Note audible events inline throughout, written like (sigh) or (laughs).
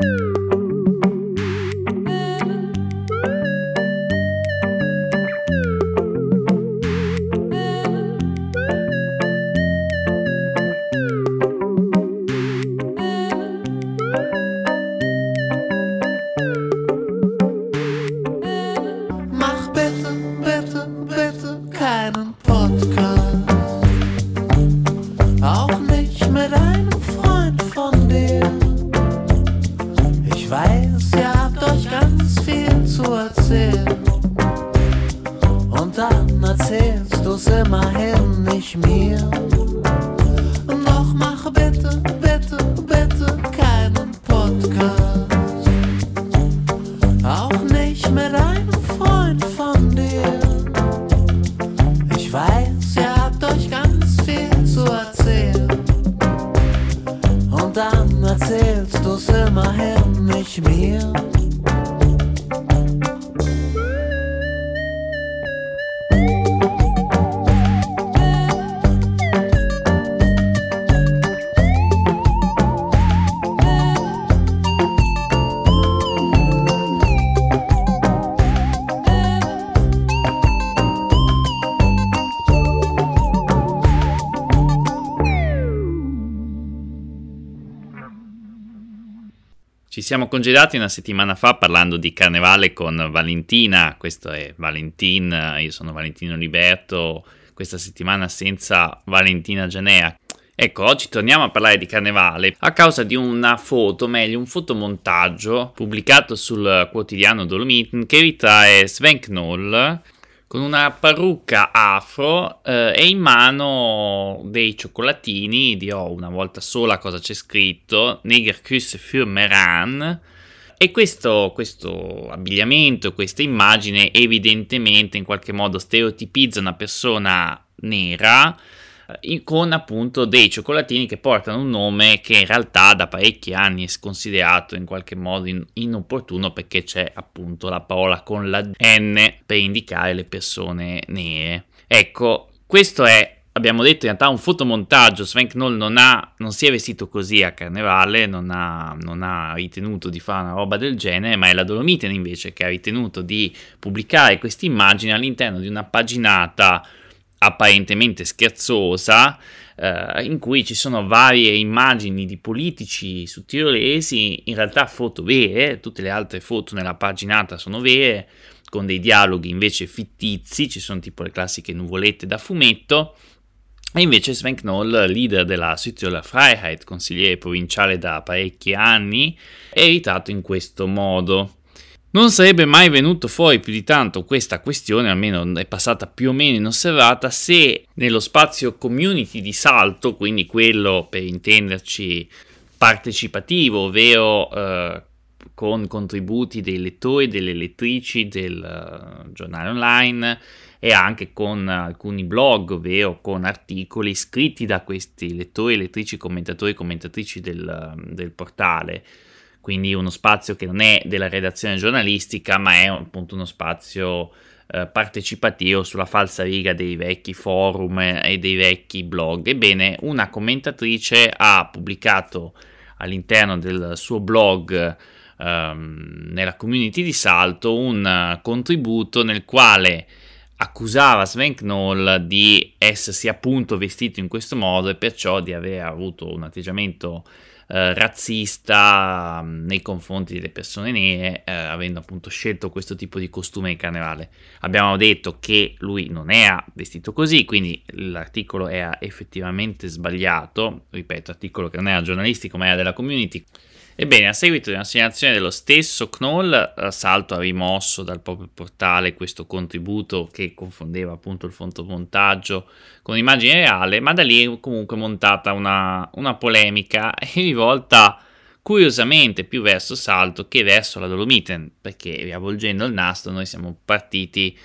Mach bitte, bitte, bitte keinen Podcast. Siamo congedati una settimana fa parlando di carnevale con Valentina, questo è Valentin, io sono Valentino Liberto, questa settimana senza Valentina Gianea. Ecco, oggi torniamo a parlare di carnevale a causa di una foto, meglio un fotomontaggio pubblicato sul quotidiano Dolomiten che ritrae Sven Knoll con una parrucca afro eh, e in mano dei cioccolatini, dirò una volta sola cosa c'è scritto, Negerkuss für Meran, e questo, questo abbigliamento, questa immagine evidentemente in qualche modo stereotipizza una persona nera eh, con appunto dei cioccolatini che portano un nome che in realtà da parecchi anni è considerato in qualche modo in- inopportuno perché c'è appunto la parola con la N per indicare le persone nere. Ecco, questo è abbiamo detto in realtà un fotomontaggio, Sven Knoll non, ha, non si è vestito così a carnevale, non ha, non ha, ritenuto di fare una roba del genere, ma è la Dolomiten invece che ha ritenuto di pubblicare questa immagine all'interno di una paginata apparentemente scherzosa eh, in cui ci sono varie immagini di politici sudtirolesi, in realtà foto vere, tutte le altre foto nella paginata sono vere, con dei dialoghi invece fittizi, ci sono tipo le classiche nuvolette da fumetto, e invece Sven Knoll, leader della Südtiroler Freiheit, consigliere provinciale da parecchi anni, è ritratto in questo modo. Non sarebbe mai venuto fuori più di tanto questa questione, almeno è passata più o meno inosservata, se nello spazio community di salto, quindi quello per intenderci partecipativo, ovvero eh, con contributi dei lettori delle lettrici del uh, giornale online e anche con alcuni blog, ovvero con articoli scritti da questi lettori, lettrici, commentatori commentatrici del, del portale quindi uno spazio che non è della redazione giornalistica, ma è appunto uno spazio eh, partecipativo sulla falsa riga dei vecchi forum e dei vecchi blog. Ebbene, una commentatrice ha pubblicato all'interno del suo blog ehm, nella community di Salto un contributo nel quale accusava Sven Knoll di essersi appunto vestito in questo modo e perciò di aver avuto un atteggiamento eh, razzista mh, nei confronti delle persone nere, eh, avendo appunto scelto questo tipo di costume di carnevale. Abbiamo detto che lui non era vestito così, quindi l'articolo era effettivamente sbagliato, ripeto, articolo che non era giornalistico ma era della community. Ebbene, a seguito di una segnalazione dello stesso Knoll, Salto ha rimosso dal proprio portale questo contributo che confondeva appunto il fotomontaggio con l'immagine reale, ma da lì è comunque montata una, una polemica (laughs) rivolta curiosamente più verso Salto che verso la Dolomiten, perché riavvolgendo il nastro noi siamo partiti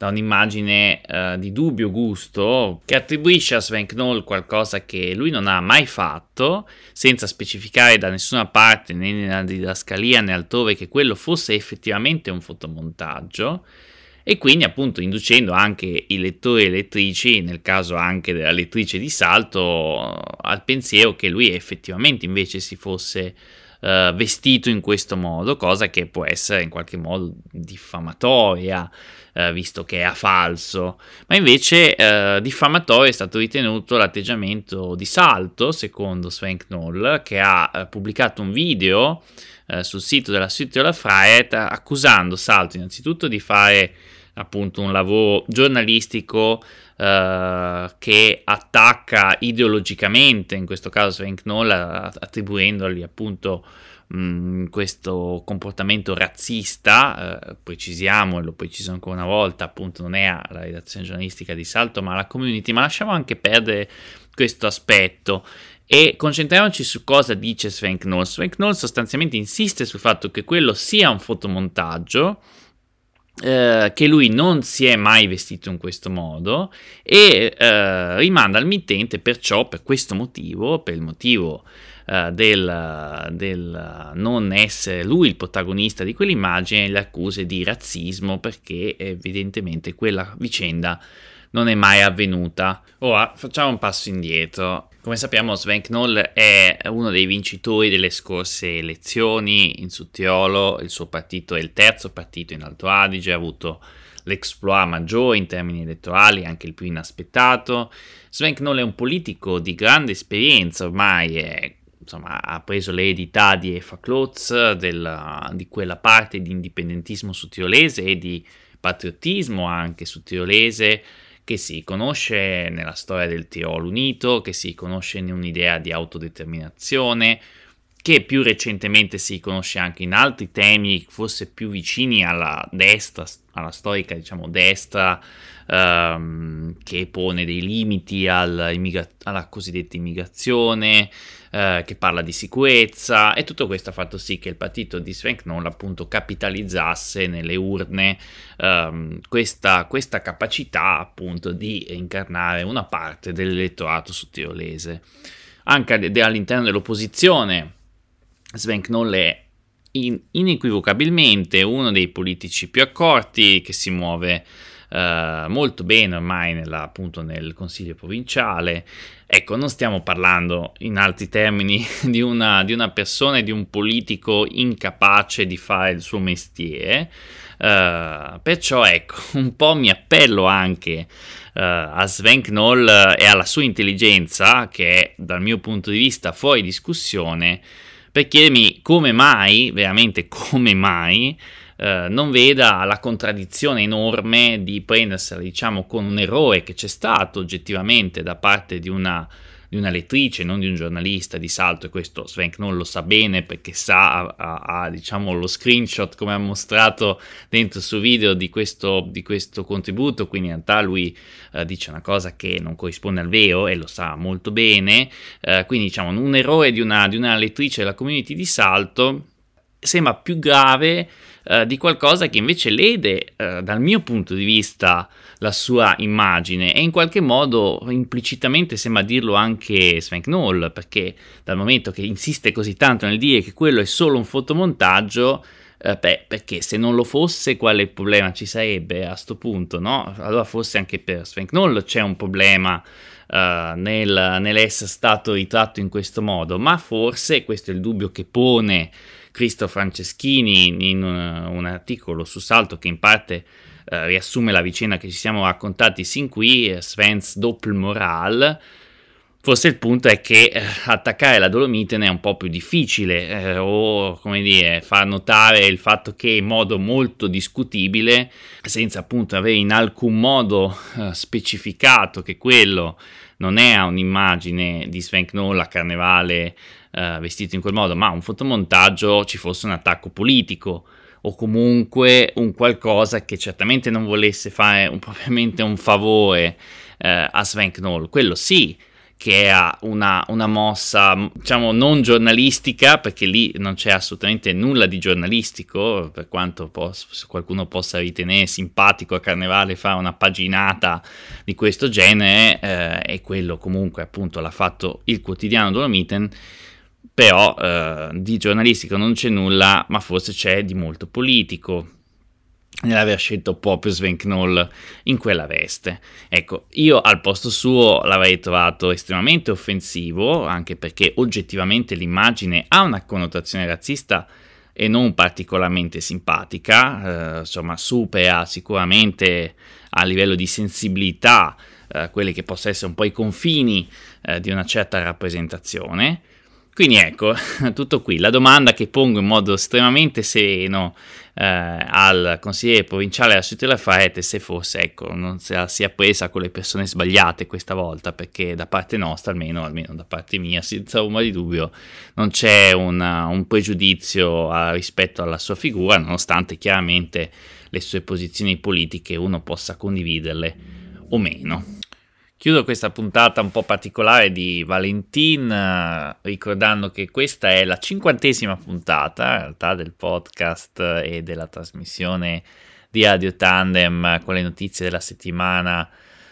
da un'immagine uh, di dubbio gusto che attribuisce a Sven Knoll qualcosa che lui non ha mai fatto, senza specificare da nessuna parte né nella didascalia né altrove che quello fosse effettivamente un fotomontaggio. E quindi appunto inducendo anche i lettori e lettrici, nel caso anche della lettrice di salto, al pensiero che lui effettivamente invece si fosse uh, vestito in questo modo, cosa che può essere in qualche modo diffamatoria, uh, visto che è a falso, ma invece uh, diffamatorio è stato ritenuto l'atteggiamento di Salto, secondo Sven Knoll, che ha pubblicato un video sul sito della Südtiroler Freiheit accusando Salto innanzitutto di fare appunto un lavoro giornalistico uh, che attacca ideologicamente, in questo caso Sven Knoll, attribuendogli appunto mh, questo comportamento razzista, uh, precisiamo e lo preciso ancora una volta, appunto non è alla redazione giornalistica di Salto ma alla community, ma lasciamo anche perdere questo aspetto e concentriamoci su cosa dice Sven Knoll. Sven Knoll sostanzialmente insiste sul fatto che quello sia un fotomontaggio eh, che lui non si è mai vestito in questo modo e eh, rimanda al mittente perciò per questo motivo, per il motivo eh, del, del, non essere lui il protagonista di quell'immagine, le accuse di razzismo perché evidentemente quella vicenda non è mai avvenuta. Ora facciamo un passo indietro. Come sappiamo Sven Knoll è uno dei vincitori delle scorse elezioni in Suttiolo, il suo partito è il terzo partito in Alto Adige, ha avuto l'exploit maggiore in termini elettorali, anche il più inaspettato. Sven Knoll è un politico di grande esperienza, ormai è, insomma, ha preso le eredità di Efa Klotz, della, di quella parte di indipendentismo sudtirolese e di patriottismo anche sudtirolese che si conosce nella storia del Tirolo Unito, che si conosce in un'idea di autodeterminazione, che più recentemente si conosce anche in altri temi, forse più vicini alla destra, alla storica diciamo destra, ehm, che pone dei limiti alla, cosiddetta immigrazione, eh, che parla di sicurezza e tutto questo ha fatto sì che il partito di Sven Knoll appunto capitalizzasse nelle urne ehm, questa, questa, capacità appunto di incarnare una parte dell'elettorato sudtirolese. Anche all'interno dell'opposizione Sven Knoll è in, inequivocabilmente uno dei politici più accorti che si muove Uh, molto bene ormai nella, appunto nel consiglio provinciale. Ecco, non stiamo parlando in altri termini (laughs) di una, di una persona e di un politico incapace di fare il suo mestiere. Uh, perciò ecco, (laughs) un po' mi appello anche uh, a Sven Knoll e alla sua intelligenza, che è dal mio punto di vista fuori discussione, per chiedermi come mai, veramente come mai, eh, non veda la contraddizione enorme di prendersela, diciamo, con un errore che c'è stato oggettivamente da parte di una, di una lettrice, non di un giornalista di salto, e questo Sven non lo sa bene perché sa, ha, ha, diciamo, lo screenshot come ha mostrato dentro il suo video di questo, di questo contributo, quindi in realtà lui eh, dice una cosa che non corrisponde al vero e lo sa molto bene, eh, quindi diciamo un errore di una, di una lettrice della community di salto sembra più grave eh, di qualcosa che invece lede, eh, dal mio punto di vista, la sua immagine. E in qualche modo implicitamente sembra dirlo anche Sven Knoll, perché dal momento che insiste così tanto nel dire che quello è solo un fotomontaggio, eh, beh, perché se non lo fosse, quale problema? Ci sarebbe a questo punto, no? Allora forse anche per Sven Knoll c'è un problema uh, nel, nell'essere stato ritratto in questo modo, ma forse, questo è il dubbio che pone Cristo Franceschini in un, un articolo su Salto che in parte uh, riassume la vicenda che ci siamo raccontati sin qui, eh, Svens Doppelmoral, Forse il punto è che eh, attaccare la Dolomite è un po' più difficile eh, o come dire far notare il fatto che in modo molto discutibile senza appunto avere in alcun modo eh, specificato che quello non è un'immagine di Sven Knoll a carnevale eh, vestito in quel modo ma un fotomontaggio ci fosse un attacco politico o comunque un qualcosa che certamente non volesse fare un, (laughs) propriamente un favore eh, a Sven Knoll. Quello sì che era una, una, mossa, diciamo, non giornalistica, perché lì non c'è assolutamente nulla di giornalistico, per quanto poss- qualcuno possa ritenere simpatico a Carnevale fare una paginata di questo genere, eh, e quello comunque appunto l'ha fatto il quotidiano Dolomiten, però eh, di giornalistico non c'è nulla, ma forse c'è di molto politico. nell'aver scelto proprio Sven Knoll in quella veste. Ecco, io al posto suo l'avrei trovato estremamente offensivo, anche perché oggettivamente l'immagine ha una connotazione razzista e non particolarmente simpatica, eh, insomma supera sicuramente a livello di sensibilità eh, quelli che possono essere un po' i confini eh, di una certa rappresentazione. Quindi ecco, (laughs) tutto qui. La domanda che pongo in modo estremamente sereno eh, al consigliere provinciale della città di Lafayette se fosse, ecco, non se la sia presa con le persone sbagliate questa volta, perché da parte nostra, almeno, almeno da parte mia, senza ombra di dubbio, non c'è una, un pregiudizio a, rispetto alla sua figura, nonostante chiaramente le sue posizioni politiche uno possa condividerle o meno. Chiudo questa puntata un po' particolare di Valentin eh, ricordando che questa è la cinquantesima puntata in realtà del podcast e della trasmissione di Radio Tandem con le notizie della settimana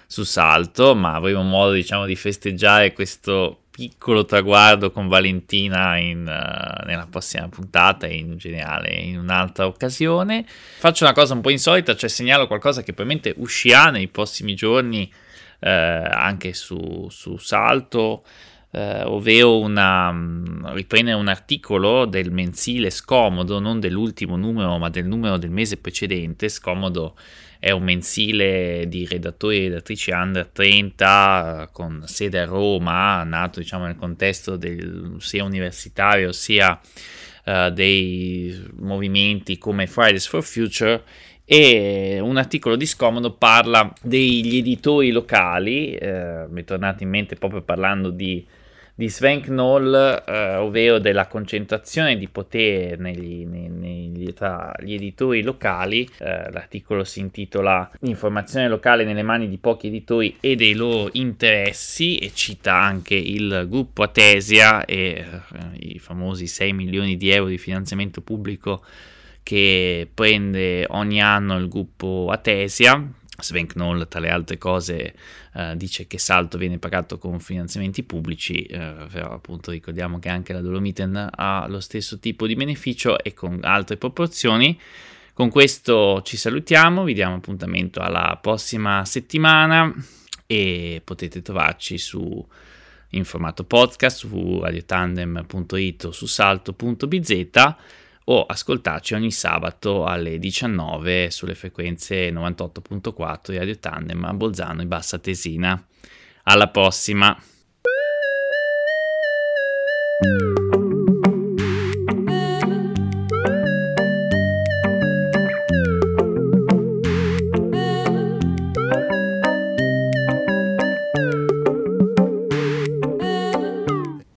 su Salto, ma avremo modo diciamo di festeggiare questo piccolo traguardo con Valentina in, uh, nella prossima puntata e in generale in un'altra occasione. Faccio una cosa un po' insolita, cioè segnalo qualcosa che probabilmente uscirà nei prossimi giorni eh, anche su, su Salto, eh, ovvero una, mm, riprende un articolo del mensile Scomodo, non dell'ultimo numero, ma del numero del mese precedente. Scomodo è un mensile di redattori e redattrici under 30 con sede a Roma, nato diciamo nel contesto del, sia universitario sia uh, dei movimenti come Fridays for Future e un articolo di Scomodo parla degli editori locali, eh, mi è tornato in mente proprio parlando di, di Sven Knoll, eh, ovvero della concentrazione di potere negli, negli, tra gli editori locali. Eh, l'articolo si intitola Informazione locale nelle mani di pochi editori e dei loro interessi e cita anche il gruppo Atesia e eh, i famosi 6 milioni di euro di finanziamento pubblico che prende ogni anno il gruppo Atesia. Sven Knoll, tra le altre cose, eh, dice che Salto viene pagato con finanziamenti pubblici, eh, però appunto ricordiamo che anche la Dolomiten ha lo stesso tipo di beneficio e con altre proporzioni. Con questo ci salutiamo, vi diamo appuntamento alla prossima settimana e potete trovarci su in formato podcast su radiotandem.it o su salto.bz o ascoltarci ogni sabato alle 19 sulle frequenze 98.4 di Radio Tandem a Bolzano e Bassa Tesina. Alla prossima!